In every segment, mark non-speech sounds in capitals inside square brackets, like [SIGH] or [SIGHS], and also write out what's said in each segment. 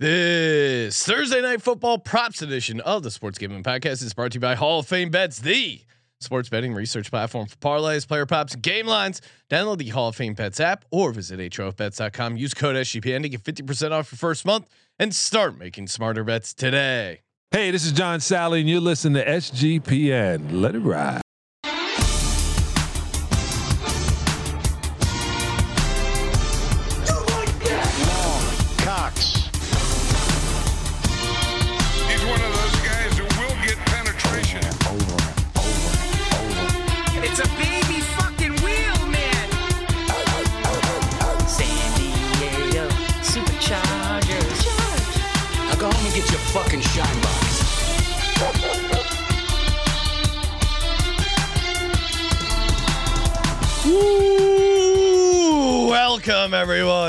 This Thursday night football props edition of the Sports Gambling Podcast is brought to you by Hall of Fame Bets, the sports betting research platform for parlays, player props, and game lines. Download the Hall of Fame Bets app or visit HOFBets.com. Use code SGPN to get 50% off your first month and start making smarter bets today. Hey, this is John Sally, and you're listening to SGPN. Let it ride.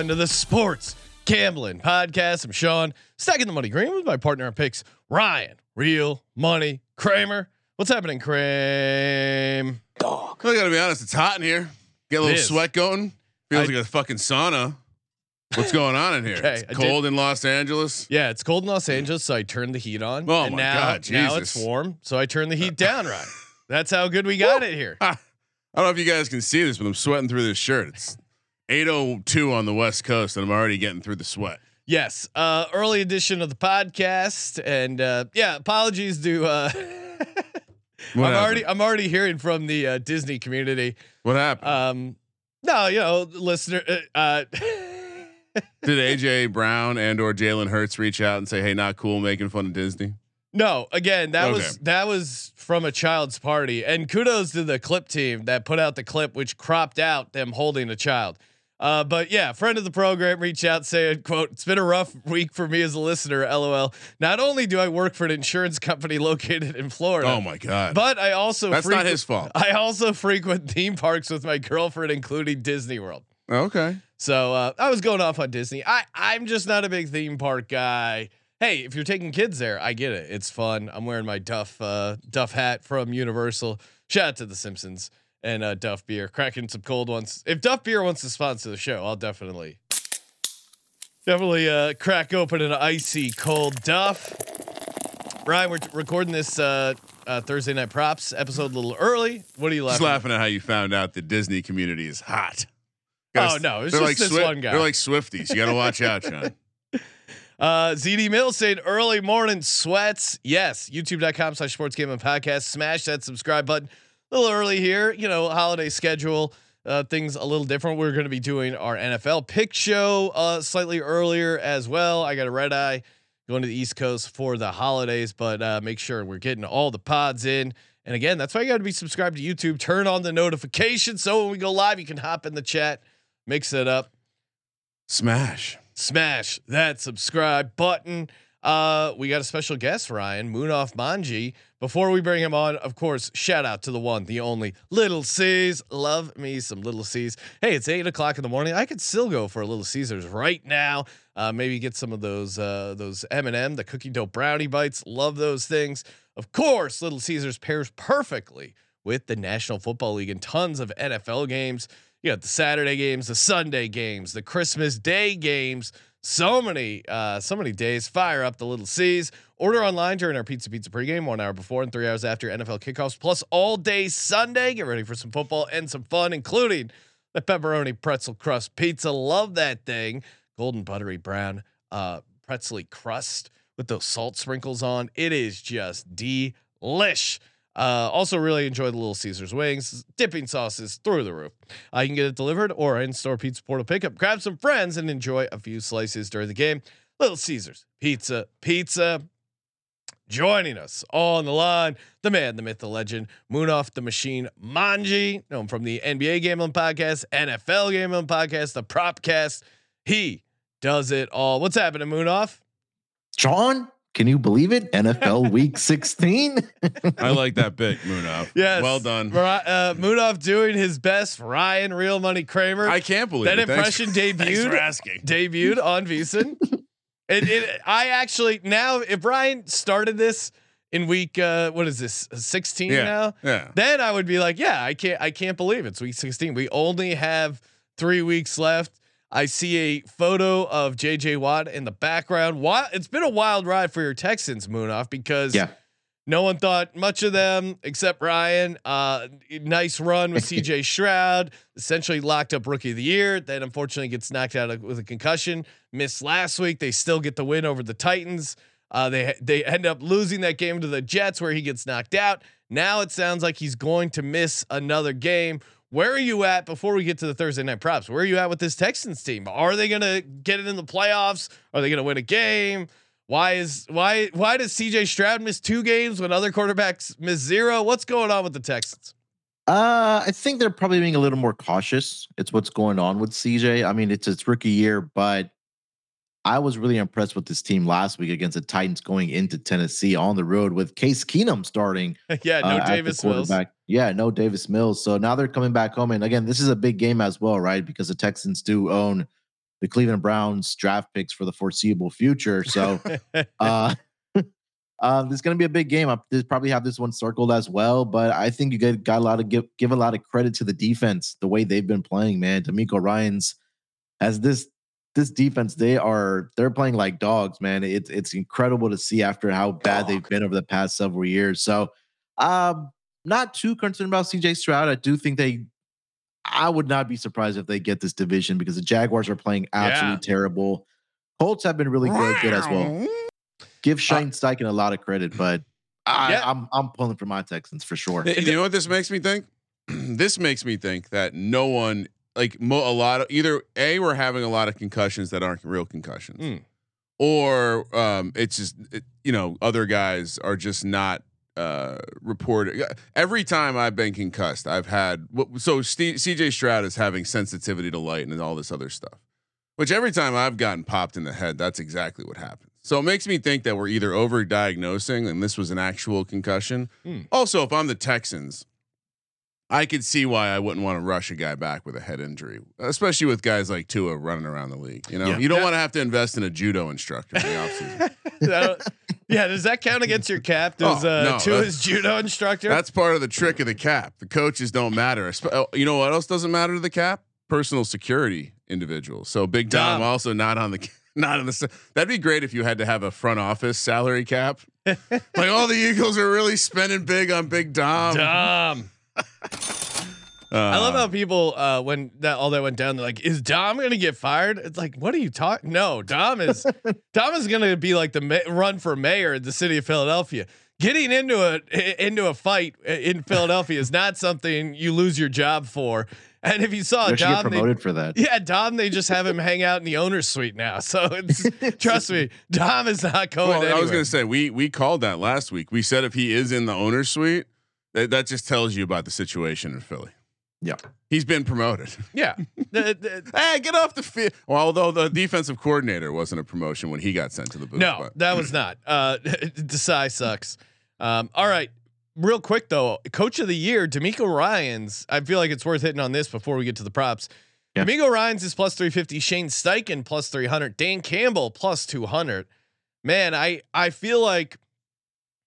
To the Sports Gambling Podcast. I'm Sean, stacking the money green with my partner in picks, Ryan, real money Kramer. What's happening, Kramer? I gotta be honest, it's hot in here. Get a little sweat going. Feels I- like a fucking sauna. What's going on in here? [LAUGHS] Okay, it's cold in Los Angeles. Yeah, it's cold in Los Angeles, so I turned the heat on. Oh and my now, God, Now it's warm, so I turned the heat [LAUGHS] down. Right. That's how good we got it here. [LAUGHS] I don't know if you guys can see this, but I'm sweating through this shirt. It's 8:02 on the West Coast, and I'm already getting through the sweat. Yes, uh, early edition of the podcast, and uh, yeah, apologies to. Uh, [LAUGHS] I'm What already? I'm already hearing from the uh, Disney community. What happened? Um, no, you know, listener. Uh, uh, [LAUGHS] Did AJ Brown and or Jalen Hurts reach out and say, "Hey, not cool, making fun of Disney"? no, again, that was that was from a child's party, and kudos to the clip team that put out the clip, which cropped out them holding a child. Uh, but yeah, friend of the program reached out saying, "quote It's been a rough week for me as a listener. LOL. Not only do I work for an insurance company located in Florida, Oh my god, but I also that's not frequent- his fault. I also frequent theme parks with my girlfriend, including Disney World. Okay, So uh, I was going off on Disney. I I'm just not a big theme park guy. Hey, if you're taking kids there, I get it. It's fun. I'm wearing my Duff uh, Duff hat from Universal. Shout out to the Simpsons and uh, Duff beer, cracking some cold ones. If Duff beer wants to sponsor the show, I'll definitely definitely uh, crack open an icy cold Duff. Ryan, we're t- recording this uh, uh, Thursday night props episode a little early. What are you just laughing? at? laughing at how you found out the Disney community is hot. Oh, no, it's just this Swi- one guy. They're like Swifties. You got to watch out, Sean. [LAUGHS] [LAUGHS] Uh, ZD Mills saying early morning sweats. Yes, youtube.com slash sports gaming podcast. Smash that subscribe button. A little early here, you know, holiday schedule. Uh, things a little different. We're going to be doing our NFL pick show uh, slightly earlier as well. I got a red eye going to the East Coast for the holidays, but uh, make sure we're getting all the pods in. And again, that's why you got to be subscribed to YouTube. Turn on the notifications so when we go live, you can hop in the chat, mix it up Smash. smash that subscribe button. Uh, we got a special guest, Ryan Munaf Manji. Before we bring him on, of course, shout out to the one, the only Little C's. Love me some Little C's. Hey, it's eight o'clock in the morning. I could still go for a Little Caesars right now. Uh, maybe get some of those uh, those M and M, the cookie dough brownie bites. Love those things. Of course, Little Caesars pairs perfectly with the National Football League and tons of NFL games. You got the Saturday games, the Sunday games, the Christmas Day games. So many, uh, so many days. Fire up the little C's. Order online during our Pizza Pizza pregame, one hour before and three hours after NFL kickoffs, plus all day Sunday. Get ready for some football and some fun, including the pepperoni pretzel crust pizza. Love that thing. Golden buttery brown, uh, pretzely crust with those salt sprinkles on. It is just delish. Uh, also, really enjoy the Little Caesars wings, dipping sauces through the roof. You can get it delivered or in store pizza portal pickup. Grab some friends and enjoy a few slices during the game. Little Caesars Pizza, pizza. Joining us on the line, the man, the myth, the legend, Munaf the Machine Manji, known from the NBA Gambling Podcast, NFL Gambling Podcast, the Propcast. He does it all. What's happening, Munaf? Sean, can you believe it? NFL [LAUGHS] Week 16. I like that bit, Munaf. [LAUGHS] Yes. Well done. Uh, Munaf doing his best. Ryan, Real Money Kramer. I can't believe that it. Thanks impression [LAUGHS] Thanks debuted asking. debuted on VSiN. it, it, I actually now if Ryan started this in week uh, what is this 16 Yeah. now? Yeah. Then I would be like, yeah, I can't I can't believe it's week 16. We only have three weeks left. I see a photo of JJ Watt in the background. Why? It's been a wild ride for your Texans, Munaf, because Yeah. no one thought much of them except Ryan. Uh, nice run with [LAUGHS] CJ Stroud, essentially locked up rookie of the year. Then unfortunately gets knocked out with a concussion. Missed last week. They still get the win over the Titans. Uh, they they end up losing that game to the Jets where he gets knocked out. Now it sounds like he's going to miss another game. Where are you at before we get to the Thursday night props? Where are you at with this Texans team? Are they going to get it in the playoffs? Are they going to win a game? Why is why why does CJ Stroud miss two games when other quarterbacks miss zero? What's going on with the Texans? Uh, I think they're probably being a little more cautious. It's what's going on with CJ. I mean, it's its rookie year, but I was really impressed with this team last week against the Titans going into Tennessee on the road with Case Keenum starting. [LAUGHS] yeah, no uh, Davis Mills. Yeah, no Davis Mills. So now they're coming back home, and again, this is a big game as well, right? Because the Texans do own the Cleveland Browns draft picks for the foreseeable future. So [LAUGHS] uh, [LAUGHS] uh, this is going to be a big game. I probably have this one circled as well, but I think you get, got a lot of give give a lot of credit to the defense, the way they've been playing, man. DeMeco Ryans has this this defense, they are they're playing like dogs, man. It's it's incredible to see after how bad they've been over the past several years. So, um, not too concerned about CJ Stroud. I do think they. I would not be surprised if they get this division because the Jaguars are playing absolutely Yeah. terrible. Colts have been really good, good as well. Give Shane Steichen a lot of credit, [CLEARS THROAT] but I, Yeah. I'm I'm pulling for my Texans for sure. You know what this makes me think? [CLEARS THROAT] this makes me think that no one like mo- a lot of either a we're having a lot of concussions that aren't real concussions, Mm. or um, it's just it, you know other guys are just not uh reported. Every time I've been concussed, I've had so Steve, CJ Stroud is having sensitivity to light and all this other stuff. Which every time I've gotten popped in the head, that's exactly what happens. So it makes me think that we're either overdiagnosing and this was an actual concussion. Hmm. Also, if I'm the Texans, I could see why I wouldn't want to rush a guy back with a head injury, especially with guys like Tua running around the league. You know, Yeah. you don't Yeah. want to have to invest in a judo instructor in the offseason. So, [LAUGHS] yeah, does that count against your cap? Does Oh, uh, no, Tua's judo instructor? That's part of the trick of the cap. The coaches don't matter. Oh, You know what else doesn't matter to the cap? Personal security individuals. So Big Dom Dom. also not on the [LAUGHS] not on the. That'd be great if you had to have a front office salary cap. [LAUGHS] like all the Eagles are really spending big on Big Dom. Dom. Uh, I love how people uh, when that all that went down, they're like, "Is Dom going to get fired?" It's like, what are you talking? No, Dom is [LAUGHS] Dom is going to be like the ma- run for mayor in the city of Philadelphia. Getting into a into a fight in Philadelphia is not something you lose your job for. And if you saw You should get Dom, they, promoted for that. yeah, Dom, they just have him hang out in the owner's suite now. [LAUGHS] So it's trust me, Dom is not going. Well, I was going to say we we called that last week. We said if he is in the owner's suite, that, that just tells you about the situation in Philly. Yeah. He's been promoted. [LAUGHS] yeah. The- the- [LAUGHS] hey, get off the field. Well, although the defensive coordinator wasn't a promotion when he got sent to the booth. No, but- that was not. Uh, [LAUGHS] Desai sucks. Um, all right, real quick though, Coach of the Year, DeMeco Ryans. I feel like it's worth hitting on this before we get to the props. Yeah. DeMeco Ryans is plus three fifty. Shane Steichen plus three hundred. Dan Campbell plus two hundred. Man, I I feel like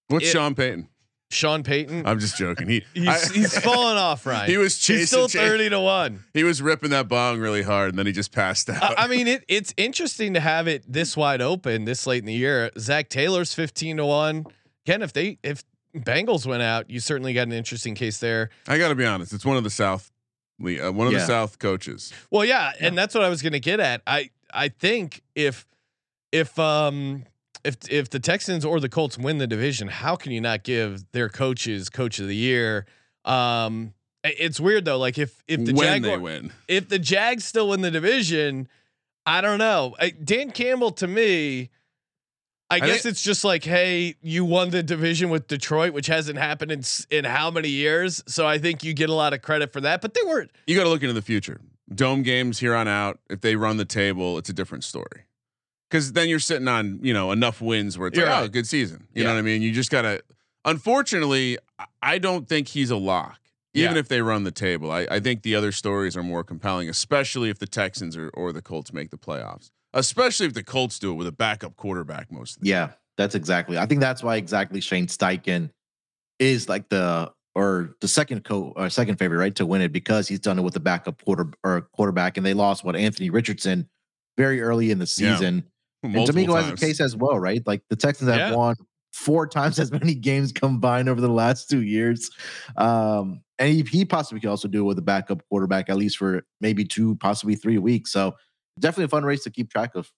What's it- Sean Payton? Sean Payton. I'm just joking. He [LAUGHS] he's I- he's falling [LAUGHS] off, Ryan. He was chasing. He's still cha- thirty to one. He was ripping that bong really hard, and then he just passed out. I, I mean, it, it's interesting to have it this wide open this late in the year. Zac Taylor's fifteen to one. Ken, if they if Bengals went out, you certainly got an interesting case there. I got to be honest. It's one of the South, uh, one of the South coaches. Well, yeah, and that's what I was going to get at. I I think if if um if if the Texans or the Colts win the division, how can you not give their coaches coach of the year? Um, it's weird though. Like if if the when Jaguar, win, if the Jags still win the division, I don't know. I, Dan Campbell to me, I, guess think- it's just like, hey, you won the division with Detroit, which hasn't happened in in how many years? So I think you get a lot of credit for that. But they weren't. you got to look into the future. Dome games here on out. If they run the table, it's a different story. Because then you're sitting on you know enough wins where it's like, oh, good season. You Yeah. know what I mean? You just gotta. Unfortunately, I- don't think he's a lock. Even Yeah. if they run the table, I, I think the other stories are more compelling, especially if the Texans or, or the Colts make the playoffs. Especially if the Colts do it with a backup quarterback most of the Yeah, that's exactly. I think that's why exactly Shane Steichen is like the or the second co or second favorite, right, to win it because he's done it with the backup quarter or quarterback, and they lost what Anthony Richardson very early in the Yeah. And Multiple DeMeco has a case as well, right? Like the Texans have Yeah. won four times as [LAUGHS] many games combined over the last two years. Um, and he, he possibly could also do it with a backup quarterback, at least for maybe two, possibly three weeks. So definitely a fun race to keep track of.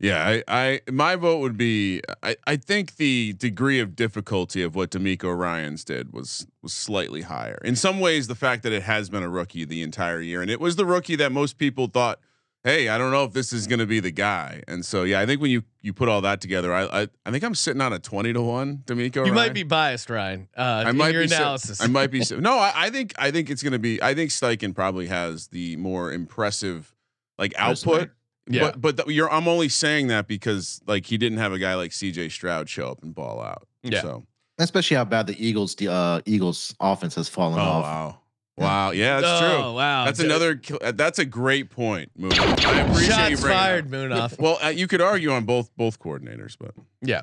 Yeah, I, I my vote would be I, I think the degree of difficulty of what DeMeco Ryans did was was slightly higher. In some ways, the fact that it has been a rookie the entire year, and it was the rookie that most people thought, hey, I don't know if this is going to be the guy. And so, yeah, I think when you you put all that together, I I, I think I'm sitting on a twenty to one DeMeco. You might be biased, Ryan. Uh, I in might your be. so- analysis. I might be. [LAUGHS] so- no, I, I think I think it's going to be. I think Steichen probably has the more impressive like output. Yeah. But but th- you're I'm only saying that because like he didn't have a guy like CJ Stroud show up and ball out. Yeah. So Especially how bad the Eagles, the uh, Eagles offense has fallen oh off. wow. Wow. Yeah, that's oh, true. Wow. That's another. uh, That's a great point. Moon. I appreciate Shots it fired, up. Munaf. Well, uh, you could argue on both both coordinators, but yeah.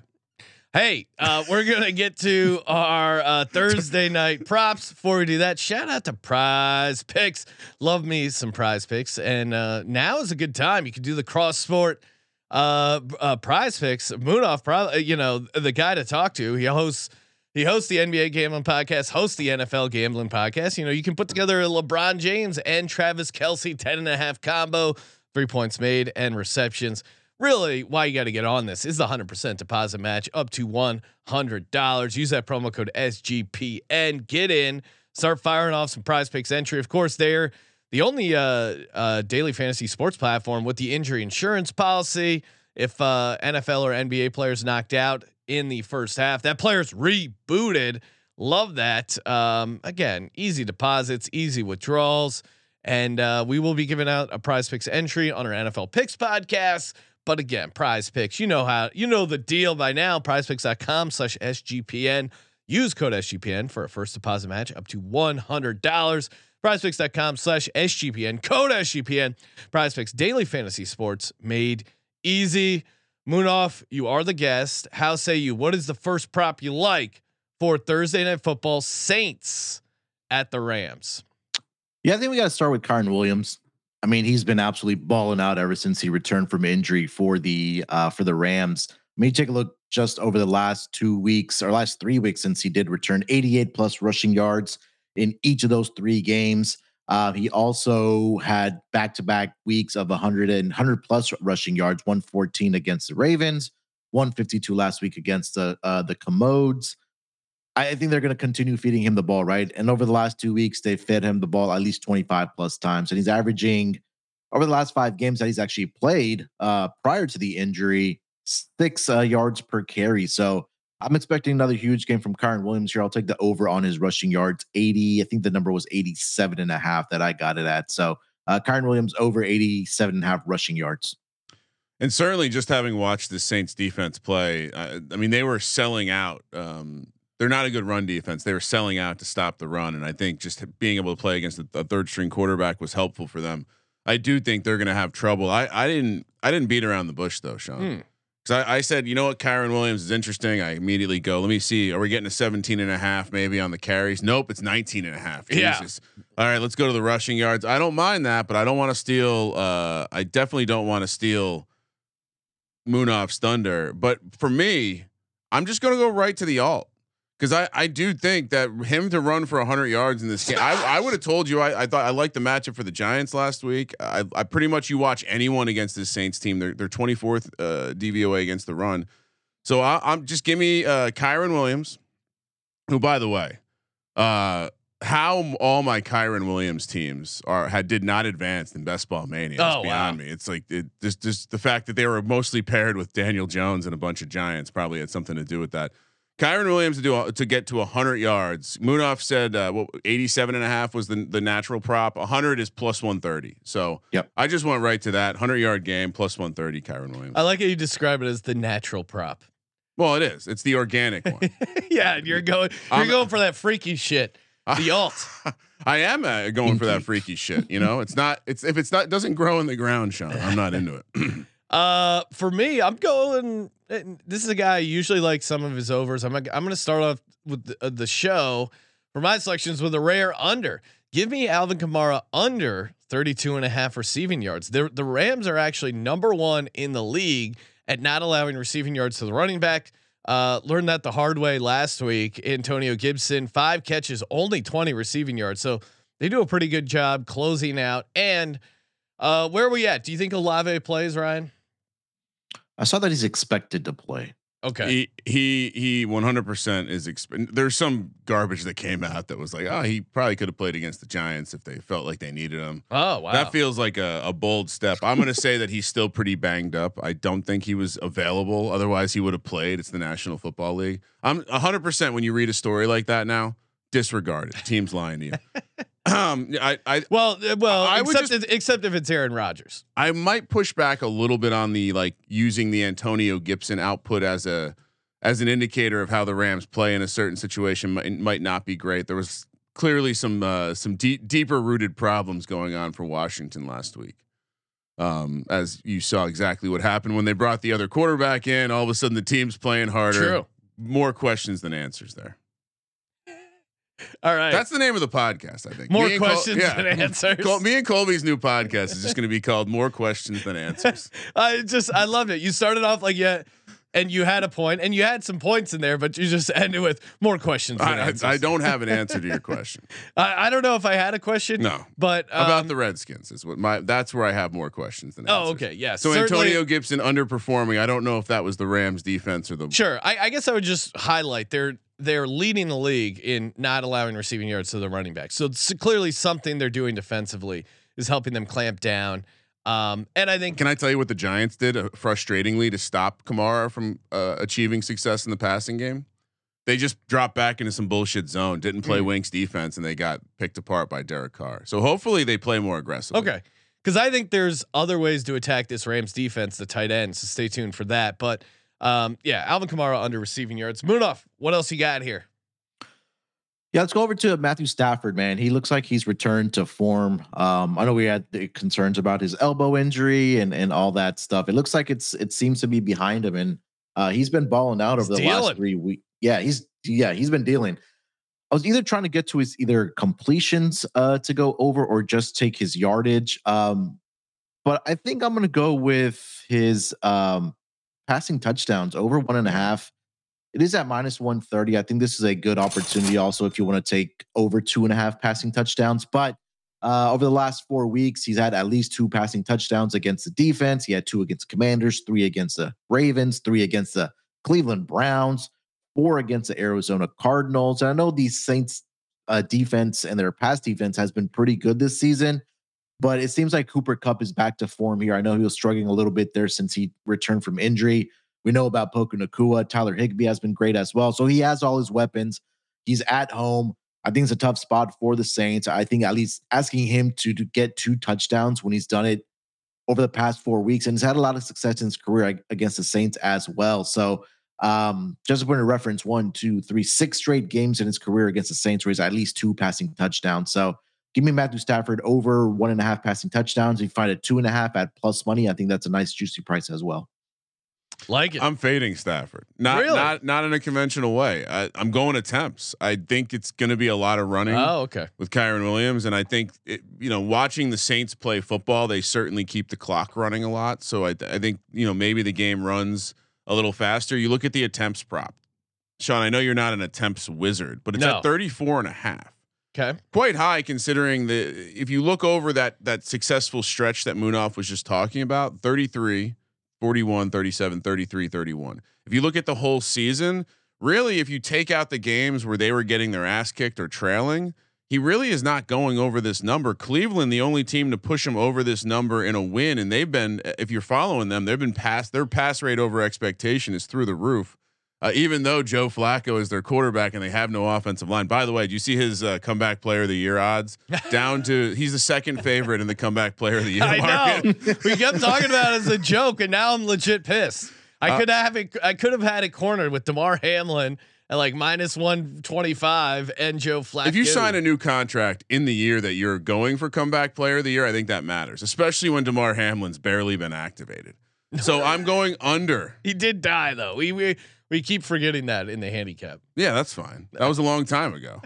Hey, uh, we're gonna get to our uh, Thursday night props. Before we do that, shout out to Prize Picks. Love me some Prize Picks, and uh, now is a good time. You can do the cross sport uh, uh, Prize Picks. Munaf, probably you know the guy to talk to. He hosts he hosts the NBA gambling podcast, hosts the NFL gambling podcast. You know, you can put together a LeBron James and Travis Kelce 10 and a half combo, three points made and receptions. Really, why you got to get on this is the 100% deposit match up to $100. Use that promo code SGPN. Get in, start firing off some prize picks entry. Of course, they're the only uh, uh, daily fantasy sports platform with the injury insurance policy. If uh, NFL or NBA players knocked out in the first half, that player's rebooted. Love that. Um, again, easy deposits, easy withdrawals. And uh, we will be giving out a prize picks entry on our NFL picks podcast. But again, prize picks, you know how, you know the deal by now. Prizepicks.com slash SGPN. Use code SGPN for a first deposit match up to $100. Prizepicks.com slash SGPN. Code SGPN. Prizepicks daily fantasy sports made easy. Munaf, you are the guest. How say you? What is the first prop you like for Thursday night football? Saints at the Rams. Yeah, I think we got to start with Kyren Williams. I mean, he's been absolutely balling out ever since he returned from injury for the uh for the Rams. I mean, take a look just over the last two weeks or last three weeks since he did return 88 plus rushing yards in each of those three games. Uh, he also had back to back weeks of 100 and 100 plus rushing yards, 114 against the Ravens, 152 last week against the uh, the Commodes. I think they're going to continue feeding him the ball, right? And over the last two weeks, they fed him the ball at least 25 plus times. And he's averaging over the last five games that he's actually played uh, prior to the injury, six uh, yards per carry. So I'm expecting another huge game from Kyren Williams here. I'll take the over on his rushing yards 80. I think the number was 87 and a half that I got it at. So uh, Kyren Williams over 87 and a half rushing yards. And certainly, just having watched the Saints defense play, I, I mean, they were selling out. Um, they're not a good run defense. They were selling out to stop the run, and I think just being able to play against a, a third string quarterback was helpful for them. I do think they're going to have trouble. I, I didn't I didn't beat around the bush though, Sean. Hmm. Because I, I said, you know what, Kyren Williams is interesting. I immediately go, let me see. Are we getting a 17 and a half maybe on the carries? Nope, it's 19 and a half. Yeah. Jesus. All right, let's go to the rushing yards. I don't mind that, but I don't want to steal. Uh, I definitely don't want to steal Munaf's thunder. But for me, I'm just going to go right to the alt because I, I do think that him to run for 100 yards in this game, I, I would have told you I, I thought I liked the matchup for the Giants last week. I, I pretty much you watch anyone against this Saints team, they're they're 24th uh, DVOA against the run. So I, I'm just give me uh, Kyren Williams, who by the way, uh, how all my Kyren Williams teams are had did not advance in best ball mania. Oh, It's beyond me. It's like it, just just the fact that they were mostly paired with Daniel Jones and a bunch of Giants probably had something to do with that. Kyren Williams to do to get to 100 yards. Munaf said uh, what 87 and a half was the the natural prop. 100 is plus 130. So Yep. I just went right to that 100 yard game plus 130. Kyren Williams. I like how you describe it as the natural prop. well, it is. It's the organic [LAUGHS] one. yeah, you're going you're I'm- going for that freaky shit. The [LAUGHS] alt. I am uh, going for that freaky shit. You know, it's not. It's if it's not doesn't grow in the ground, Sean. I'm not into it. [CLEARS THROAT] Uh, for me, I'm going. This is a guy usually like some of his overs. I'm. I'm going to start off with the, uh, the show for my selections with a rare under. Give me Alvin Kamara under 32 and a half receiving yards. The, the Rams are actually number one in the league at not allowing receiving yards to the running back. Uh, learned that the hard way last week. Antonio Gibson, five catches, only 20 receiving yards. So they do a pretty good job closing out. And uh, where are we at? Do you think Olave plays, Ryan? I saw that he's expected to play. Okay. He he he 100% is exp- there's some garbage that came out that was like, "Oh, he probably could have played against the Giants if they felt like they needed him." oh, wow. That feels like a, a bold step. I'm going to say that he's still pretty banged up. I don't think he was available. Otherwise, he would have played. It's the National Football League. I'm 100% when you read a story like that now, disregard it. Team's lying to you. [LAUGHS] um, I, I, well, uh, well, I except, just- if, except if it's Aaron Rodgers. I might push back a little bit on the like using the Antonio Gibson output as a as an indicator of how the Rams play in a certain situation might, might not be great. There was clearly some uh, some deep, deeper rooted problems going on for Washington last week. Um, as you saw exactly what happened when they brought the other quarterback in, all of a sudden the team's playing harder. True. More questions than answers there. All right. That's the name of the podcast, I think. More and Col- questions than answers. Col- me and Colby's new podcast is just going to be called "More Questions Than Answers." [LAUGHS] I just I loved it. You started off like yeah, and you had a point, and you had some points in there, but you just ended with more questions. Than I, I, answers. I don't have an answer to your [LAUGHS] question. I, I don't know if I had a question. No. but um, About the Redskins is what my that's where I have more questions than Answers. Oh, okay, yeah. So certainly- Antonio Gibson underperforming. I don't know if that was the Rams defense or the Sure. I, I guess I would just highlight they're they're leading the league in not allowing receiving yards to the running back. So it's clearly something they're doing defensively is helping them clamp down. Um, and I think Can I tell you what the Giants did uh, frustratingly to stop Kamara from uh, achieving success in the passing game? They just dropped back into some bullshit zone, didn't play Hmm. Wink's defense, and they got picked apart by Derek Carr. So hopefully they play more aggressively. okay. Because I think there's other ways to attack this Rams defense, the tight end. So stay tuned for that. But um, yeah, Alvin Kamara under receiving yards. Munaf, what else you got here? Yeah, let's go over to Matthew Stafford, man. He looks like he's returned to form. Um, I know we had the concerns about his elbow injury and and all that stuff. It looks like it's it seems to be behind him, and uh, he's been balling out He's over the dealing. last three weeks. Yeah, he's yeah he's been dealing. I was either trying to get to his either completions uh, to go over or just take his yardage. Um, but I think I'm going to go with his um, passing touchdowns over one and a half. It is at minus 130. I think this is a good opportunity also if you want to take over two and a half passing touchdowns. But uh, over the last four weeks, he's had at least two passing touchdowns against the defense. He had two against Commanders, three against the Ravens, three against the Cleveland Browns, four against the Arizona Cardinals. And I know these Saints uh, defense and their pass defense has been pretty good this season, but it seems like Cooper Kupp is back to form here. I know he was struggling a little bit there since he returned from injury. We know about Puka Nacua. Tyler Higbee has been great as well. So he has all his weapons. He's at home. I think it's a tough spot for the Saints. I think at least asking him to, to get two touchdowns when he's done it over the past four weeks, and he's had a lot of success in his career against the Saints as well. So um, just to put in reference, one, two, three, six straight games in his career against the Saints where he's at least two passing touchdowns. So give me Matthew Stafford over one and a half passing touchdowns. If you find a two and a half at plus money, I think that's a nice juicy price as well. Like it. I'm fading Stafford. Not Really? not not in a conventional way. I, I'm going attempts. I think it's going to be a lot of running oh, okay. with Kyren Williams, and I think it, you know watching the Saints play football, they certainly keep the clock running a lot. So I, I think you know maybe the game runs a little faster. You look at the attempts prop, Sean. I know you're not an attempts wizard, but it's No. at 34 and a half. Okay. Quite high considering the if you look over that that successful stretch that Munaf was just talking about, 33, 41, 37, 33, 31. If you look at the whole season, really if you take out the games where they were getting their ass kicked or trailing, he really is not going over this number. Cleveland, the only team to push him over this number in a win, and they've been, if you're following them, they've been past their pass rate over expectation is through the roof. Uh, even though Joe Flacco is their quarterback and they have no offensive line. By the way, do you see his uh, comeback player of the year odds [LAUGHS] down to? He's the second favorite in the comeback player of the year [LAUGHS] I market. know. we kept talking about it as a joke, and now I'm legit pissed. I Uh, could have it. I could have had it cornered with Damar Hamlin at like minus one twenty five and Joe Flacco. If you sign a new contract in the year that you're going for comeback player of the year, I think that matters, especially when Damar Hamlin's barely been activated. [LAUGHS] So I'm going under. he did die though. We we we keep forgetting that in the handicap. Yeah, that's fine. That was a long time ago.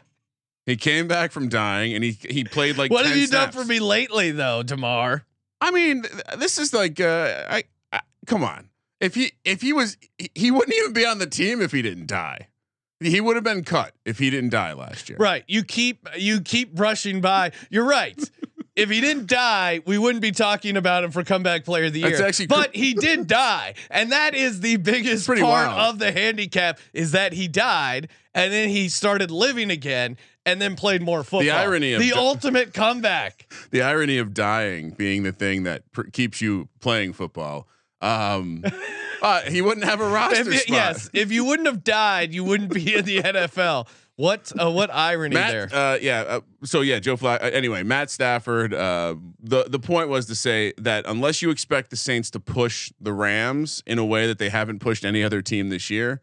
He came back from dying, and he he played like. what 10 have you snaps. done for me lately, though, Damar? I mean, this is like, uh, I, I come on. If he if he was, he- he wouldn't even be on the team if he didn't die. He would have been cut if he didn't die last year. Right. You keep you keep brushing by. You're right. If he didn't die, we wouldn't be talking about him for comeback player of the year. That's actually cr- but he did die, and that is the biggest part wild. of the handicap is that he died, and then he started living again, and then played more football. The irony of the di- ultimate comeback. [LAUGHS] The irony of dying being the thing that pr- keeps you playing football. Um, [LAUGHS] uh, he wouldn't have a roster If spot. yes, if you wouldn't have died, you wouldn't be in the [LAUGHS] NFL. What uh, what irony there? Uh, yeah. Uh, so yeah, Joe Flacco. Uh, anyway, Matt Stafford. Uh, the the point was to say that unless you expect the Saints to push the Rams in a way that they haven't pushed any other team this year,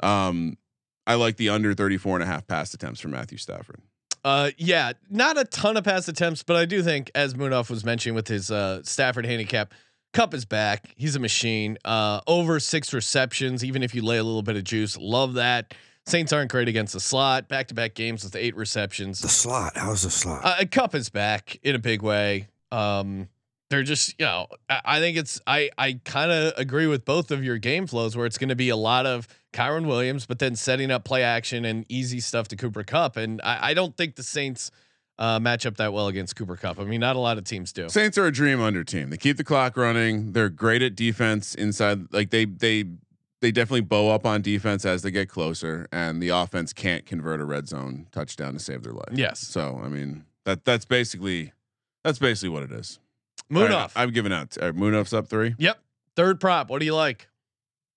um, I like the under 34 and a half pass attempts for Matthew Stafford. Uh, yeah, not a ton of pass attempts, but I do think, as Munaf was mentioning with his uh, Stafford handicap, Kupp is back. He's a machine. Uh, over six receptions, even if you lay a little bit of juice, love that. Saints aren't great against the slot. Back to back games with eight receptions. The slot. How's the slot? Uh, Kupp is back in a big way. Um, they're just, you know, I, I think it's, I, I kind of agree with both of your game flows where it's going to be a lot of Kyren Williams, but then setting up play action and easy stuff to Cooper Kupp. And I, I don't think the Saints uh, match up that well against Cooper Kupp. I mean, not a lot of teams do. Saints are a dream under team. They keep the clock running. They're great at defense inside. Like they they they definitely bow up on defense as they get closer, and the offense can't convert a red zone touchdown to save their life. Yes. So I mean that that's basically that's basically what it is. Moon All right, off. I'm giving out. Uh, Munaf's up three. yep. Third prop. What do you like?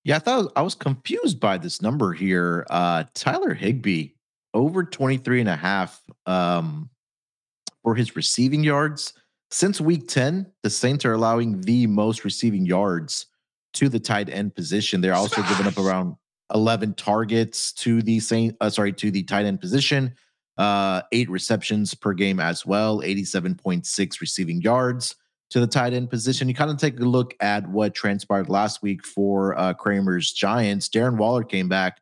Yeah, I thought I was confused by this number here. Uh Tyler Higbee over 23 and a half um for his receiving yards. Since week 10, the Saints are allowing the most receiving yards to the tight end position. They're also giving up around 11 targets to the same, uh, sorry, to the tight end position. Uh 8 receptions per game as well, 87.6 receiving yards to the tight end position. You kind of take a look at what transpired last week for uh, Kramer's Giants. Darren Waller came back,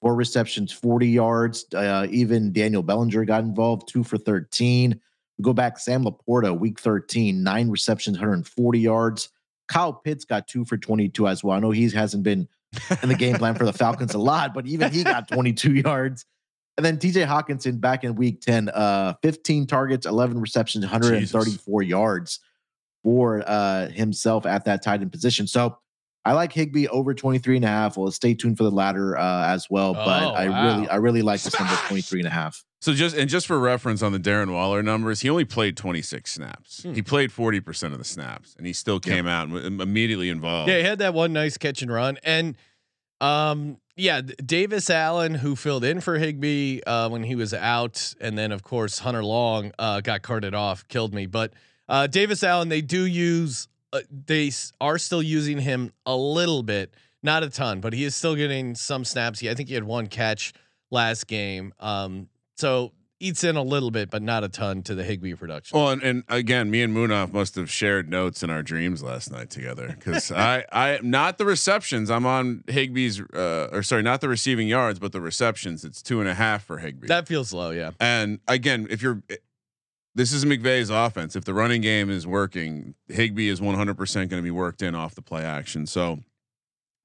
four receptions, 40 yards. Uh, even Daniel Bellinger got involved, two for 13. We go back, Sam LaPorta, week 13, nine receptions, 140 yards. Kyle Pitts got two for 22 as well. I know he hasn't been in the game plan for the [LAUGHS] Falcons a lot, but even he got 22 yards. And then TJ Hockenson back in week 10, uh, 15 targets, 11 receptions, 134 yards for uh, himself at that tight end position. So I like Higbee over 23 and a half. Well, stay tuned for the ladder uh, as well. But Oh, I wow. really, I really like [LAUGHS] this number 23 and a half. So just and just for reference on the Darren Waller numbers, he only played 26 snaps. Hmm. He played 40 percent of the snaps, and he still came out and w- immediately involved. Yeah, he had that one nice catch and run, and um, yeah, Davis Allen, who filled in for Higbee uh, when he was out, and then of course Hunter Long uh, got carted off, killed me. But uh, Davis Allen, they do use, uh, they are still using him a little bit, not a ton, but he is still getting some snaps. He, I think he had one catch last game, um, so eats in a little bit, but not a ton to the Higbee production. Well, and, and again, me and Munaf must have shared notes in our dreams last night together because [LAUGHS] I, I, not the receptions. I'm on Higbee's, uh, or sorry, not the receiving yards, but the receptions. It's two and a half for Higbee. that feels low, yeah. and again, if you're, this is McVay's offense. If the running game is working, Higbee is 100% going to be worked in off the play action. So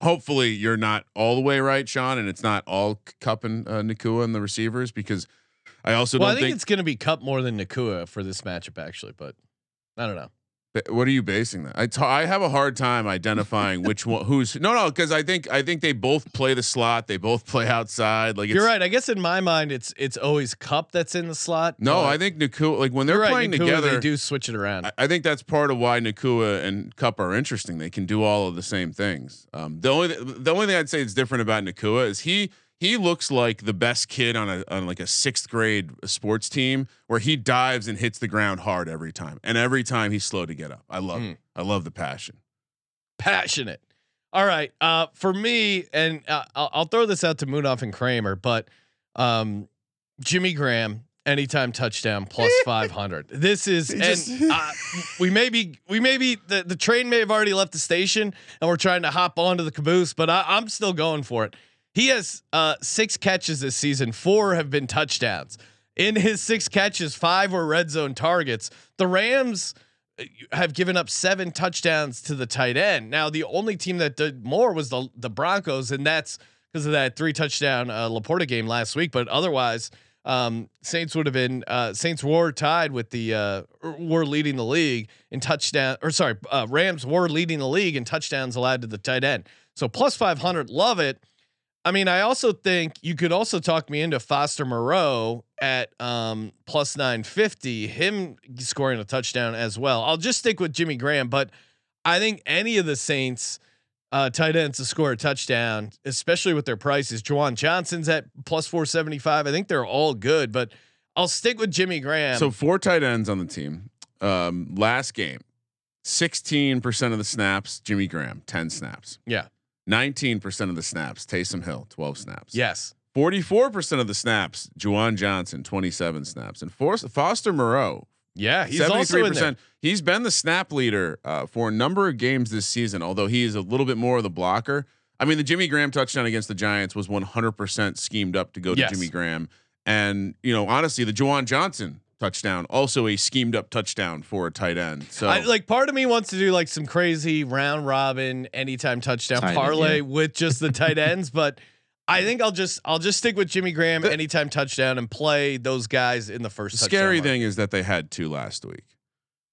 hopefully you're not all the way right, Sean, and it's not all Kupp and uh, Nacua and the receivers because I also well, I don't think, think. it's going to be Kupp more than Nacua for this matchup, actually, but I don't know. What are you basing that? I have a hard time identifying which one who's no no because I think I think they both play the slot. They both play outside. Like it's, You're right. I guess in my mind, it's it's always Kupp that's in the slot. No, I think Nacua like when they're right, playing Nacua, together. They do switch it around. I, I think that's part of why Nacua and Kupp are interesting. They can do all of the same things. Um, the only the only thing I'd say is different about Nacua is he he looks like the best kid on a on like a sixth grade sports team where he dives and hits the ground hard every time, and every time he's slow to get up. I love it. I love the passion. Passionate. All right. Uh, for me, and uh, I'll, I'll throw this out to Munaf and Kramer, but um, Jimmy Graham anytime touchdown plus [LAUGHS] 500. This is and [LAUGHS] uh, we may be we may be the, the train may have already left the station and we're trying to hop onto the caboose, but I, I'm still going for it. He has uh, six catches this season. Four have been touchdowns. In his six catches, five were red zone targets. The Rams uh, have given up seven touchdowns to the tight end. Now, the only team that did more was the the Broncos, and that's because of that three touchdown uh, LaPorta game last week. But otherwise, um, Saints would have been uh, Saints were tied with the uh, were leading the league in touchdown or sorry, uh, Rams were leading the league in touchdowns allowed to the tight end. So plus five hundred, love it. I mean, I also think you could also talk me into Foster Moreau at um, plus 950, him scoring a touchdown as well. I'll just stick with Jimmy Graham, but I think any of the Saints uh, tight ends to score a touchdown, especially with their prices. Juwan Johnson's at plus 475. I think they're all good, but I'll stick with Jimmy Graham. So four tight ends on the team. Um, last game, sixteen percent of the snaps, Jimmy Graham, ten snaps. yeah, Nineteen percent of the snaps, Taysom Hill, twelve snaps. yes, Forty-four percent of the snaps, Juwan Johnson, twenty-seven snaps, and For- Foster Moreau, yeah, he's also in there. He's been the snap leader uh, for a number of games this season, although he is a little bit more of the blocker. I mean, the Jimmy Graham touchdown against the Giants was 100% schemed up to go to Yes. Jimmy Graham. And, you know, honestly, the Juwan Johnson touchdown, also a schemed up touchdown for a tight end. So, I, like part of me wants to do like some crazy round robin anytime touchdown Tight end, parlay yeah. with just the tight [LAUGHS] ends, but I think I'll just I'll just stick with Jimmy Graham The- anytime touchdown and play those guys in the first. the touchdown scary mark. thing is that they had two last week.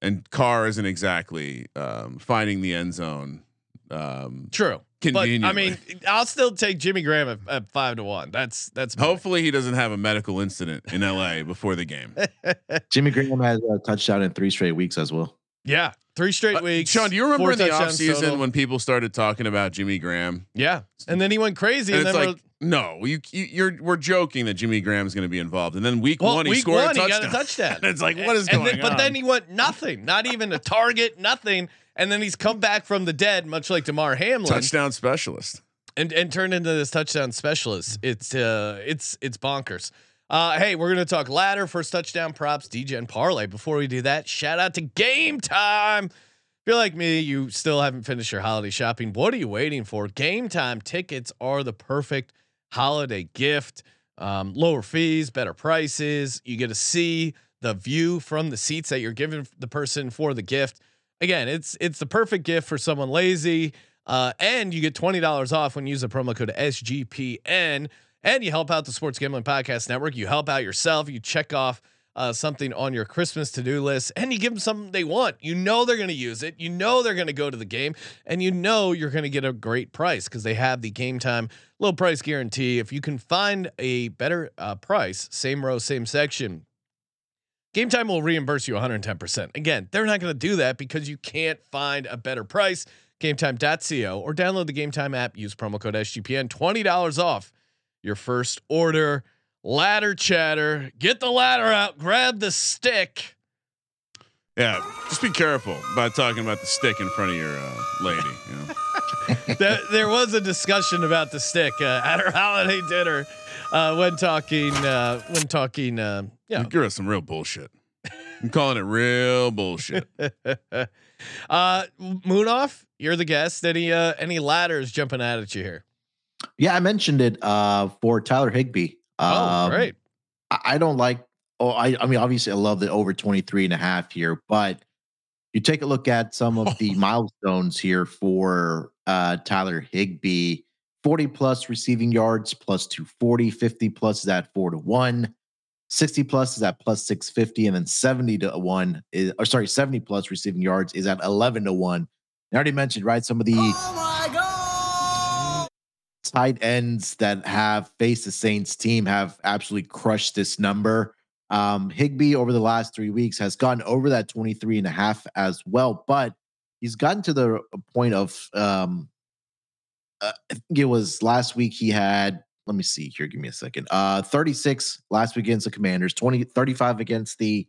And Carr isn't exactly um, finding the end zone. Um, true. But I mean, I'll still take Jimmy Graham at, at five to one. That's that's mine. hopefully, he doesn't have a medical incident in LA before the game. [LAUGHS] Jimmy Graham has a touchdown in three straight weeks as well. Yeah, three straight Uh, weeks. Sean, do you remember in the touchdowns offseason total. when people started talking about Jimmy Graham? Yeah, and then he went crazy, And and, it's then like, no, you, you you're we're joking that Jimmy Graham's going to be involved, and then week well, one he week scored one a he touchdown. got a touchdown. [LAUGHS] And it's like, what is And going then, But then he went nothing, not even a target, nothing, and then he's come back from the dead, much like Damar Hamlin, touchdown specialist. and and turned into this touchdown specialist. It's uh, it's it's bonkers. Uh, hey, we're gonna talk ladder, first touchdown props, DJ and parlay. Before we do that, shout out to Game Time. If you're like me, you still haven't finished your holiday shopping. What are you waiting for? Game Time tickets are the perfect holiday gift. Um, lower fees, better prices. You get to see the view from the seats that you're giving the person for the gift. Again, it's it's the perfect gift for someone lazy. Uh, and you get twenty dollars off when you use the promo code SGPN, and you help out the Sports Gambling Podcast Network. You help out yourself. You check off uh, something on your Christmas to do list, and you give them something they want. You know they're going to use it. You know they're going to go to the game, and you know you're going to get a great price because they have the game time low price guarantee. If you can find a better uh, price, same row, same section, Game Time will reimburse you 110%. Again, they're not going to do that because you can't find a better price. GameTime.co or download the Game Time app. Use promo code SGPN. $20 off your first order. Ladder chatter. Get the ladder out. Grab the stick. Yeah, just be careful about talking about the stick in front of your uh, lady. You know? [LAUGHS] there, there was a discussion about the stick uh, at our holiday dinner uh, when talking. Uh, when talking. Uh, yeah. You're us some real bullshit. I'm calling it real bullshit. [LAUGHS] uh, Munaf. You're the guest. Any uh, any ladders jumping out at you here? Yeah, I mentioned it uh, for Tyler Higbee. Oh, Um, great. I, I don't like. Oh, I, I mean, obviously, I love the over 23 and a half here, but you take a look at some of [LAUGHS] the milestones here for uh, Tyler Higbee 40 plus receiving yards, plus 240, 50 plus is at four to one, 60 plus is at plus 650, and then 70 to one is, or sorry, 70 plus receiving yards is at 11 to one. I already mentioned, right? Some of the tight ends that have faced the Saints team have absolutely crushed this number. Um, Higbee over the last three weeks has gotten over that 23 and a half as well, but he's gotten to the point of, um, uh, I think it was last week he had, let me see here, give me a second. Uh, 36 last week against the Commanders, 20, 35 against the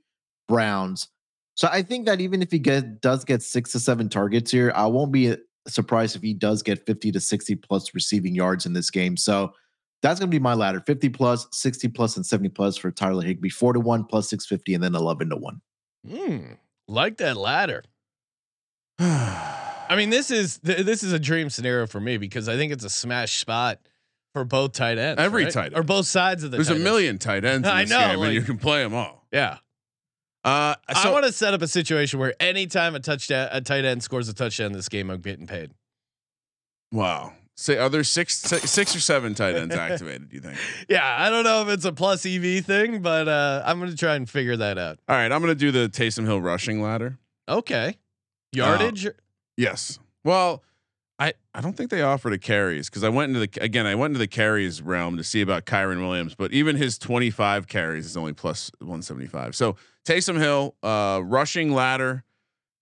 Browns. So I think that even if he get, does get six to seven targets here, I won't be surprised if he does get 50 to 60 plus receiving yards in this game. So that's going to be my ladder 50 plus, 60 plus, and 70 plus for Tyler Higbee, four to one plus 650, and then 11 to one. Hmm. Like that ladder. [SIGHS] [SIGHS] I mean, this is th- this is a dream scenario for me because I think it's a smash spot for both tight ends. Every right? tight or both sides of the. There's a ends. million tight ends in [LAUGHS] I this know, game, and you can play them all. Yeah, Uh, I want to set up a situation where anytime a touchdown, a tight end scores a touchdown in this game, I'm getting paid. wow. Say, are there six, six, six or seven tight ends [LAUGHS] activated? Do you think? Yeah, I don't know if it's a plus EV thing, but uh, I'm gonna try and figure that out. All right, I'm gonna do the Taysom Hill rushing ladder. Okay, yardage. Yes. Well, I I don't think they offered a carries because I went into the again I went into the carries realm to see about Kyren Williams, but even his 25 carries is only plus 175. So Taysom Hill, uh, rushing ladder,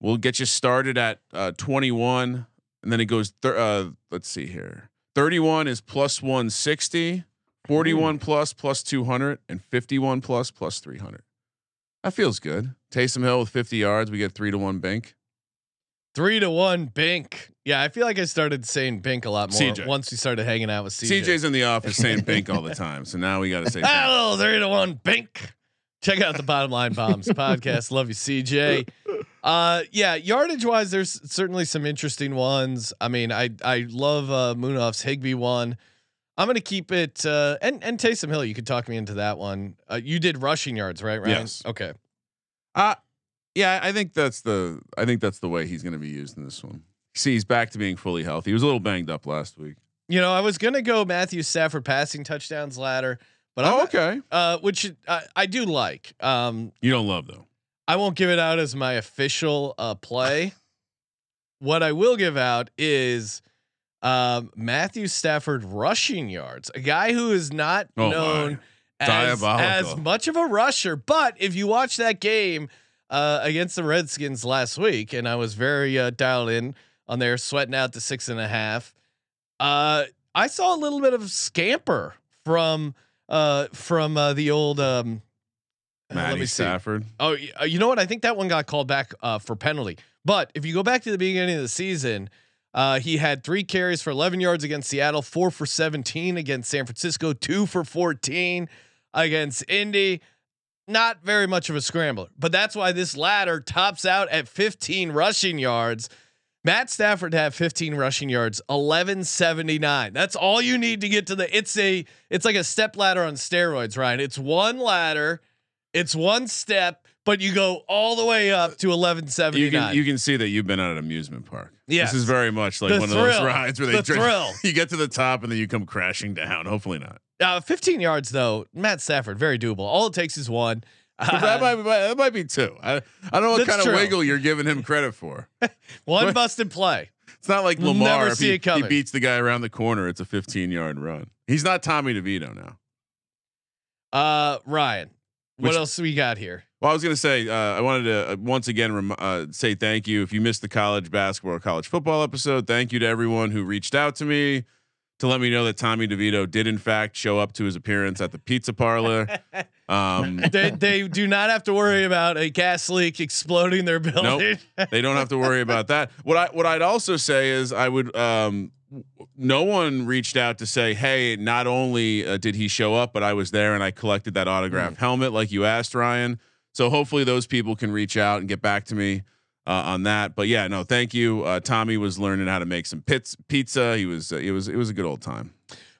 will get you started at uh, 21, and then it goes. Thir- uh, let's see here. 31 is plus 160, 41 plus plus 200, and 51 plus plus 300. That feels good. Taysom Hill with 50 yards, we get three to one bank. Three to one, Bink. Yeah, I feel like I started saying Bink a lot more CJ. once we started hanging out with CJ. CJ's in the office saying [LAUGHS] bink all the time, so now we got to say bink. Hello, three to one, Bink. Check out the Bottom Line Bombs [LAUGHS] podcast. Love you, CJ. Uh, yeah, yardage wise, there's certainly some interesting ones. I mean, I I love uh, Munaf's Higbee one. I'm gonna keep it uh, and and Taysom Hill. You could talk me into that one. Uh, you did rushing yards, right? Ryan? Yes. Okay. Uh yeah, I think that's the I think that's the way he's going to be used in this one. See, he's back to being fully healthy. He was a little banged up last week. You know, I was gonna go Matthew Stafford passing touchdowns ladder, but I'm oh, not- okay. uh, which I, I do like. Um, You don't love though. I won't give it out as my official uh, play. [LAUGHS] what I will give out is um, Matthew Stafford rushing yards, a guy who is not Oh, known as, as much of a rusher. But if you watch that game uh, against the Redskins last week, and I was very uh, dialed in on there, sweating out the six and a half, uh, I saw a little bit of scamper from uh, from uh, the old. Um, uh, let Matty me see. Stafford. Oh, uh, you know what? I think that one got called back uh, for penalty. But if you go back to the beginning of the season, uh, he had three carries for 11 yards against Seattle, four for 17 against San Francisco, two for 14 against Indy. Not very much of a scrambler, but that's why this ladder tops out at 15 rushing yards. Matt Stafford had 15 rushing yards, 1179. That's all you need to get to the. It's a. It's like a step ladder on steroids, Ryan. It's one ladder. It's one step, but you go all the way up to You 1179. can you can see that you've been at an amusement park. Yes. This is very much like The one of those rides where they The drink- thrill. [LAUGHS] you get to the top and then you come crashing down. Hopefully not. Uh, 15 yards though, Matt Stafford, very doable. All it takes is one. [LAUGHS] that might be that might be two. I, I don't know what kind true. of wiggle you're giving him credit for. [LAUGHS] one busted play. It's not like Never Lamar. If see he, it coming. he beats the guy around the corner, it's a 15 yard run. He's not Tommy DeVito now. Uh, Ryan, what else we got here? Well, I was going to say, uh, I wanted to uh, once again rem- uh, say thank you. If you missed the college basketball or college football episode, thank you to everyone who reached out to me to let me know that Tommy DeVito did in fact show up to his appearance at the pizza parlor. [LAUGHS] Um, [LAUGHS] they they do not have to worry about a gas leak exploding their building. [LAUGHS] they don't have to worry about that. What I what I'd also say is I would um no one reached out to say, "Hey, not only uh, did he show up, but I was there and I collected that autographed helmet like you asked Ryan." So hopefully those people can reach out and get back to me uh, on that. But yeah, no, thank you. Uh, Tommy was learning how to make some pits, pizza. He was uh, it was it was a good old time.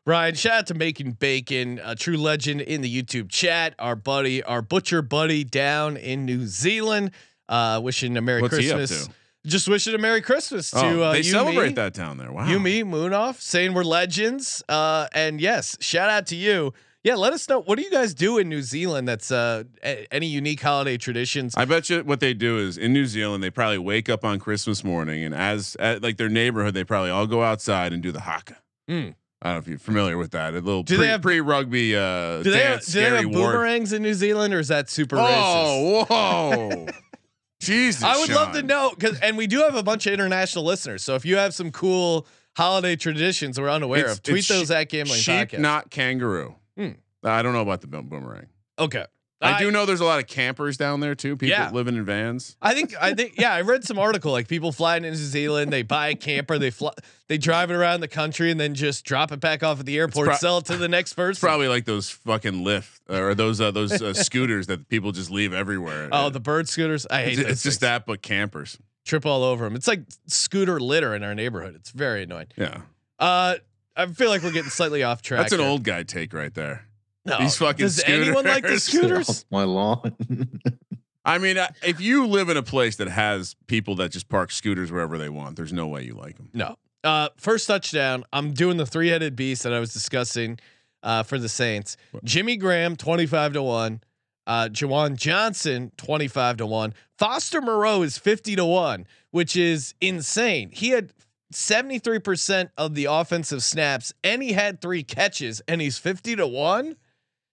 Ryan, shout out to Making Bacon, a true legend in the YouTube chat. Our buddy, our butcher buddy down in New Zealand. Uh, wishing a Merry What's Christmas. to? Just wishing a Merry Christmas to Oh, uh, they you, celebrate me, that down there. Wow. You, me, Munaf, saying we're legends. Uh, and yes, shout out to you. Yeah, let us know. What do you guys do in New Zealand? That's uh, a- any unique holiday traditions? I bet you what they do is in New Zealand they probably wake up on Christmas morning and as at, like their neighborhood they probably all go outside and do the haka. Hmm. I don't know if you're familiar with that. A little Do pre, they have- pre-rugby uh, do they have, dance, do they have boomerangs in New Zealand, or is that super racist? Oh, whoa! [LAUGHS] Jesus, I would love to know because, and we do have a bunch of international listeners. So if you have some cool holiday traditions we're unaware It's- of, tweet those sheep- at Gambling Sheep, Podcast. not kangaroo. Hmm. I don't know about the boomerang. okay. I, do know there's a lot of campers down there too. People Yeah. living in vans. I think I think yeah, I read some article like people flying into New Zealand, they buy a camper, they fly, they drive it around the country, and then just drop it back off at the airport, pro- sell it to the next [SIGHS] person. It's probably like those fucking lift or those uh, those uh, [LAUGHS] scooters that people just leave everywhere. oh, the bird scooters. I hate it's, it's just that, but campers. trip all over them. It's like scooter litter in our neighborhood. It's very annoying. Yeah. Uh, I feel like we're getting slightly off track. That's an here. old guy take right there. No. these fucking Does anyone like the scooters. [LAUGHS] scooters? my lawn. [LAUGHS] I mean, uh, if you live in a place that has people that just park scooters wherever they want, there's no way you like them. No. Uh, first touchdown. I'm doing the three headed beast that I was discussing uh, for the Saints. Jimmy Graham, 25 to 1. Uh, Juwan Johnson, 25 to 1. Foster Moreau is 50 to 1, which is insane. He had 73% of the offensive snaps and he had three catches and he's 50 to 1.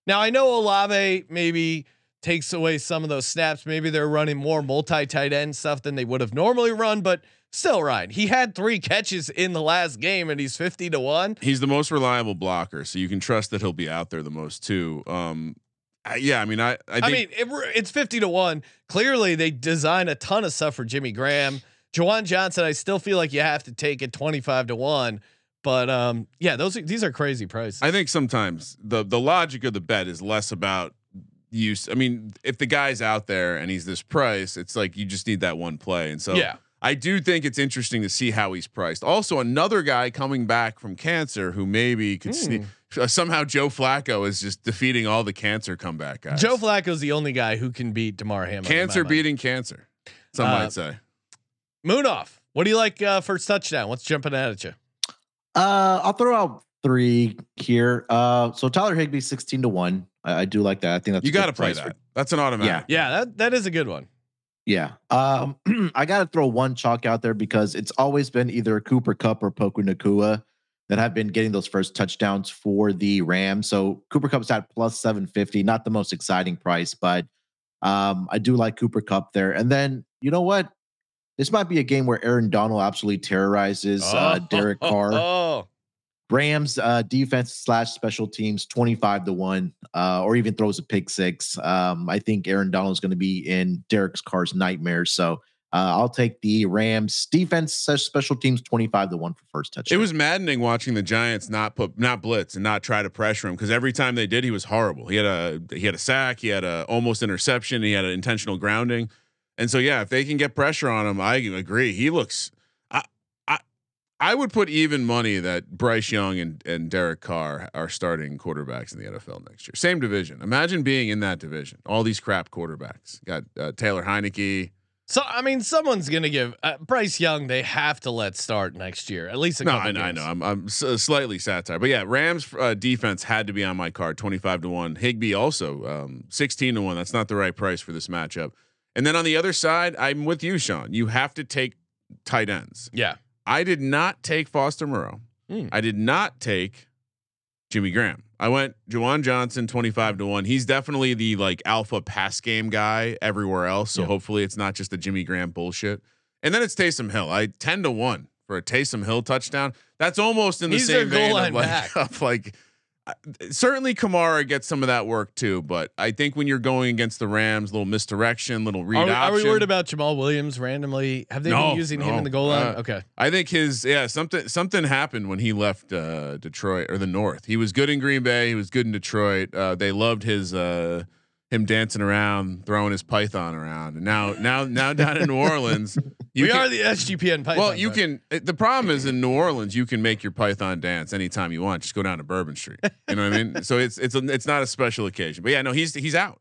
Now I know Olave maybe takes away some of those snaps. Maybe they're running more multi tight end stuff than they would have normally run, but still, Ryan, he had three catches in the last game and he's 50 to 1. He's the most reliable blocker, so you can trust that he'll be out there the most too. Um, I- yeah, I mean, I, I, think I mean, it, it's 50 to 1. Clearly, they design a ton of stuff for Jimmy Graham. Juwan Johnson, I still feel like you have to take it 25 to 1. But um, yeah, those are, these are crazy prices. I think sometimes the the logic of the bet is less about use. I mean, if the guy's out there and he's this price, it's like you just need that one play. And so yeah. I do think it's interesting to see how he's priced. Also, another guy coming back from cancer who maybe could sneak. Uh, somehow Joe Flacco is just defeating all the cancer comeback guys. Joe Flacco's the only guy who can beat Damar Hamlin. cancer beating cancer. Some Uh, might say. Munaf. What do you like uh, first touchdown? What's jumping out at you? Uh, I'll throw out three here. Uh, so Tyler Higbee, sixteen to one. I, I do like that. I think that's You got to play price that. for- That's an automatic. Yeah, that that is a good one. yeah. Um, [CLEARS THROAT] I got to throw one chalk out there because it's always been either Cooper Kupp or Puka Nacua that have been getting those first touchdowns for the Rams. So Cooper Kupp's at plus seven fifty. Not the most exciting price, but um, I do like Cooper Kupp there. And then you know what? This might be a game where Aaron Donald absolutely terrorizes uh, [LAUGHS] Derek Carr. Oh, Rams uh, defense slash special teams 25 to 1 uh, or even throws a pick six. Um, I think Aaron Donald is going to be in Derek Carr's nightmare. So uh, I'll take the Rams defense slash special teams 25 to 1 for first touchdown. It was maddening watching the Giants not put not blitz and not try to pressure him because every time they did, he was horrible. He had a he had a sack, he had a almost interception, he had an intentional grounding, and so yeah, if they can get pressure on him, I agree. He looks. I I I would put even money that Bryce Young and and Derek Carr are starting quarterbacks in the NFL next year. Same division. Imagine being in that division. All these crap quarterbacks. Got uh, Taylor Heinicke. so I mean, someone's gonna give uh, Bryce Young. They have to let start next year, at least a No, I, know, I, know. I'm, I'm s- slightly satire, but yeah, Rams uh, defense had to be on my card, twenty five to one. Higbee also um, sixteen to one. That's not the right price for this matchup. And then on the other side, I'm with you, Sean. You have to take tight ends. Yeah, I did not take Foster Moreau. Hmm. I did not take Jimmy Graham. I went Juwan Johnson 25 to 1. He's definitely the like alpha pass game guy everywhere else. So Yeah. hopefully it's not just the Jimmy Graham bullshit. And then it's Taysom Hill. I 10 to 1 for a Taysom Hill touchdown. That's almost in the He's same goal vein line [LAUGHS] of like, back. of like certainly Kamara gets some of that work too, but I think when you're going against the Rams, little misdirection, little read are we, are we worried about Jamaal Williams randomly? Have they No, been using him in the goal line? Uh, okay, I think his yeah something something happened when he left uh, Detroit or the North. He was good in Green Bay. He was good in Detroit. Uh, they loved his uh, him dancing around, throwing his python around. And now now now down in New Orleans, [LAUGHS] we can, are the SGPN. Python well you can. it- The problem is in New Orleans you can make your python dance anytime you want. Just go down to Bourbon Street. You know what I mean? So it's it's a, it's not a special occasion. But yeah, no, he's he's out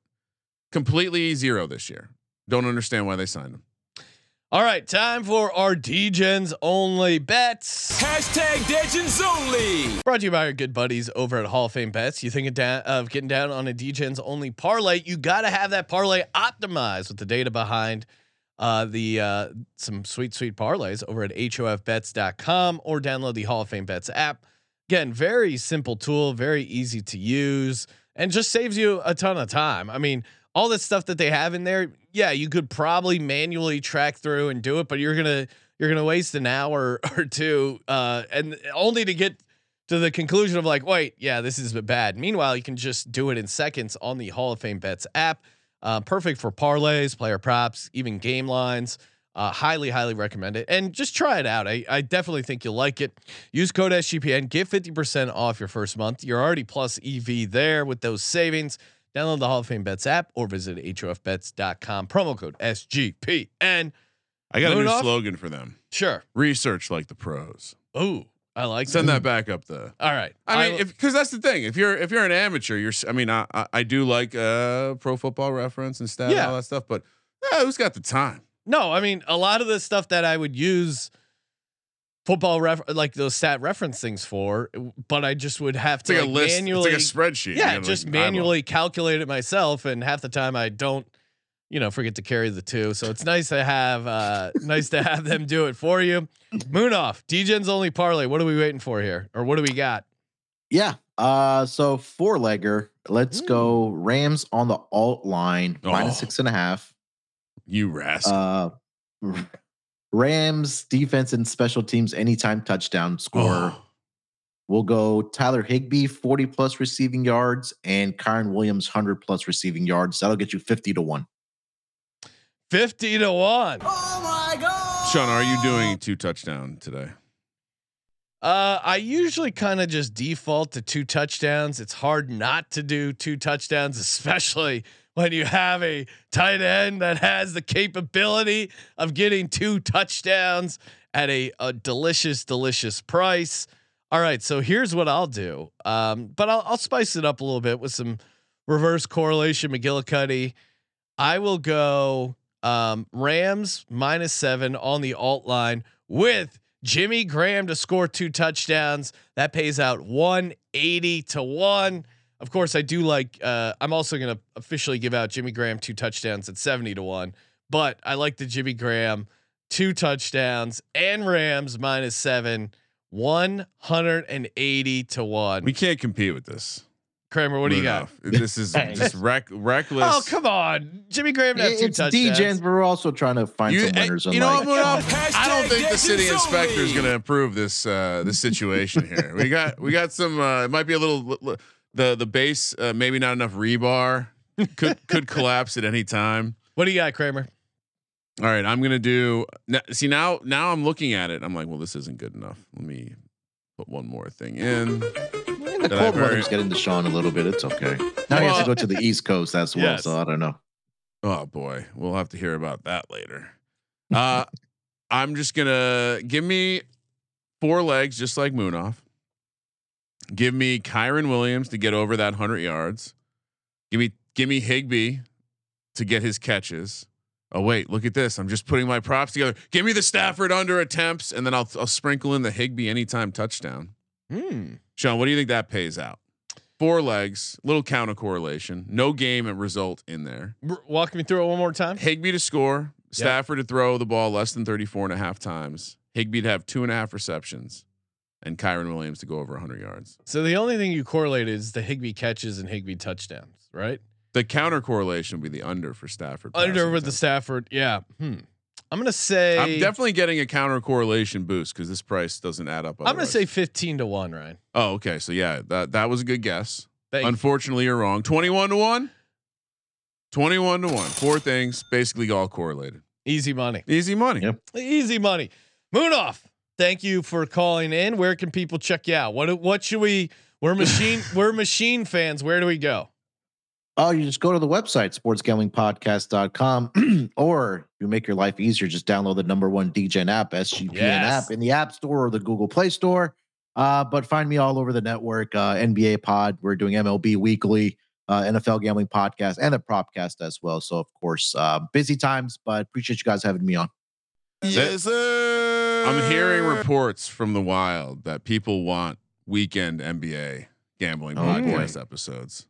completely zero this year. Don't understand why they signed him. All right, time for our Degens only bets. Hashtag Legends Only. Brought to you by our good buddies over at Hall of Fame Bets. You think of getting down on a Degens only parlay? You got to have that parlay optimized with the data behind uh, the uh, some sweet sweet parlays over at hofbets.com or download the Hall of Fame Bets app. Again, very simple tool, very easy to use, and just saves you a ton of time. I mean, all this stuff that they have in there, yeah, you could probably manually track through and do it, but you're gonna you're gonna waste an hour [LAUGHS] or two, uh, and only to get to the conclusion of like, wait, yeah, this is bad. Meanwhile, you can just do it in seconds on the Hall of Fame Bets app. Uh, perfect for parlays, player props, even game lines. Uh, highly, highly recommend it. And just try it out. I, I definitely think you'll like it. Use code SGPN, get 50% off your first month. You're already plus EV there with those savings. Download the Hall of Fame Bets app or visit HOFBets.com. Promo code SGPN. I got a new off? slogan for them. Sure. Research like the pros. Ooh, I like that. Send that. that back up the. All right. I mean, because that's the thing. If you're if you're an amateur, you're. I mean, I I, I do like uh pro football reference and stat and Yeah. all that stuff, but uh, who's got the time? no, I mean a lot of the stuff that I would use football ref like those stat reference things for, but I just would have It's to like a like, list. manually, it's like a spreadsheet. yeah, You know, just like manually calculate it myself, and half the time I don't, you know, forget to carry the two. So it's nice to have, uh nice to have them do it for you. Munaf, DJ's only parlay. What are we waiting for here, or what do we got? Yeah. Uh, so four legger. Let's Hmm. go Rams on the alt line Oh. six and a half. You rascal. Uh, Rams defense and special teams anytime touchdown score. Oh. We'll go Tyler Higbee 40 plus receiving yards and Kyren Williams 100 plus receiving yards. That'll get you 50 to 1. Fifty to one. Oh my God. Sean, are you doing two touchdown today? Uh, I usually kind of just default to two touchdowns. It's hard not to do two touchdowns, [LAUGHS] especially when you have a tight end that has the capability of getting two touchdowns at a, a delicious, delicious price. All right, so here's what I'll do. Um, but I'll, I'll spice it up a little bit with some reverse correlation McGillicuddy. I will go um, Rams minus seven on the alt line with Jimmy Graham to score two touchdowns. That pays out 180 to one. Of course, I do like, uh, I'm also going to officially give out Jimmy Graham two touchdowns at 70 to one, but I like the Jimmy Graham two touchdowns and Rams minus seven, 180 to one. We can't compete with this. Kramer, what do you got? This is just reck, reckless. Oh, come on. Jimmy Graham to two It's touchdowns. DJs, but we're also trying to find You, some winners. in you know life. what, Rudolph? I don't think the city Texans inspector is going to approve this uh, this situation here. We got we got some. Uh, it might be a little the the base. Uh, maybe not enough rebar. Could [LAUGHS] could collapse at any time. What do you got, Kramer? All right, I'm gonna do. n- See now, now I'm looking at it. I'm like, well, this isn't good enough. Let me put one more thing in. The cold very- weather's getting to Sean a little bit. It's okay. Now he has to go to the East Coast as well. Yes. So I don't know. Oh boy, we'll have to hear about that later. Uh, [LAUGHS] I'm just gonna give me four legs, just like Munaf. Give me Kyren Williams to get over that hundred yards. Give me give me Higbee to get his catches. Oh wait, look at this. I'm just putting my props together. Give me the Stafford under attempts, and then I'll I'll sprinkle in the Higbee anytime touchdown. Hmm. Sean, what do you think that pays out? Four legs, little counter correlation, no game and result in there. Walk me through it one more time. Higbee to score, Stafford to throw the ball less than 34 and a half times, Higbee to have two and a half receptions, and Kyren Williams to go over 100 yards. So the only thing you correlated is the Higbee catches and Higbee touchdowns, right? The counter correlation would be the under for Stafford. Under passing with the. Stafford. Yeah. Hmm. I'm gonna say I'm definitely getting a counter correlation boost because this price doesn't add up. I'm gonna say 15 to 1, Ryan. Oh, okay. So yeah, that that was a good guess. Thank Unfortunately, you're wrong. 21 to one. 21 to one. Four things, basically all correlated. Easy money. Easy money. Yep. Easy money. Munaf. Thank you for calling in. Where can people check you out? What what should we we're machine [LAUGHS] we're machine fans. Where do we go? Oh, you just go to the website, sportsgamblingpodcast.com, [CLEARS THROAT] or you make your life easier, just download the number one Degen app, SGPN Yes. app in the App Store or the Google Play Store. Uh, but find me all over the network, uh, NBA Pod. We're doing MLB weekly, uh, NFL Gambling Podcast, and a Propcast as well. So, of course, uh, busy times, but appreciate you guys having me on. Yes, sir. I'm hearing uh. reports from the wild that people want weekend NBA gambling Oh, podcast episodes.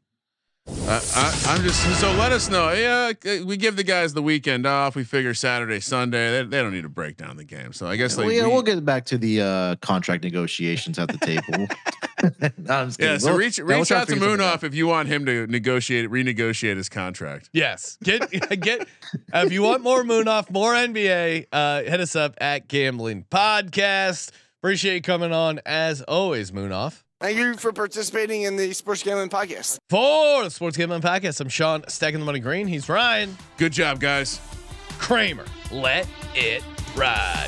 Uh, I, I'm just so let us know. Yeah, we give the guys the weekend off. We figure Saturday, Sunday. They, they don't need to break down the game. So I guess like Well, yeah, we- we'll get back to the uh, contract negotiations at the table. [LAUGHS] [LAUGHS] No, I'm just yeah. So We'll- reach reach out to figure something out. Munaf if you want him to negotiate renegotiate his contract. Yes. Get [LAUGHS] get if you want more Munaf, more NBA, uh, hit us up at Gambling Podcast. Appreciate you coming on as always, Munaf. Thank you for participating in the Sports Gambling Podcast. For the Sports Gambling Podcast, I'm Sean Stacking the Money Green. He's Ryan Good job, guys. Kramer. Let it ride.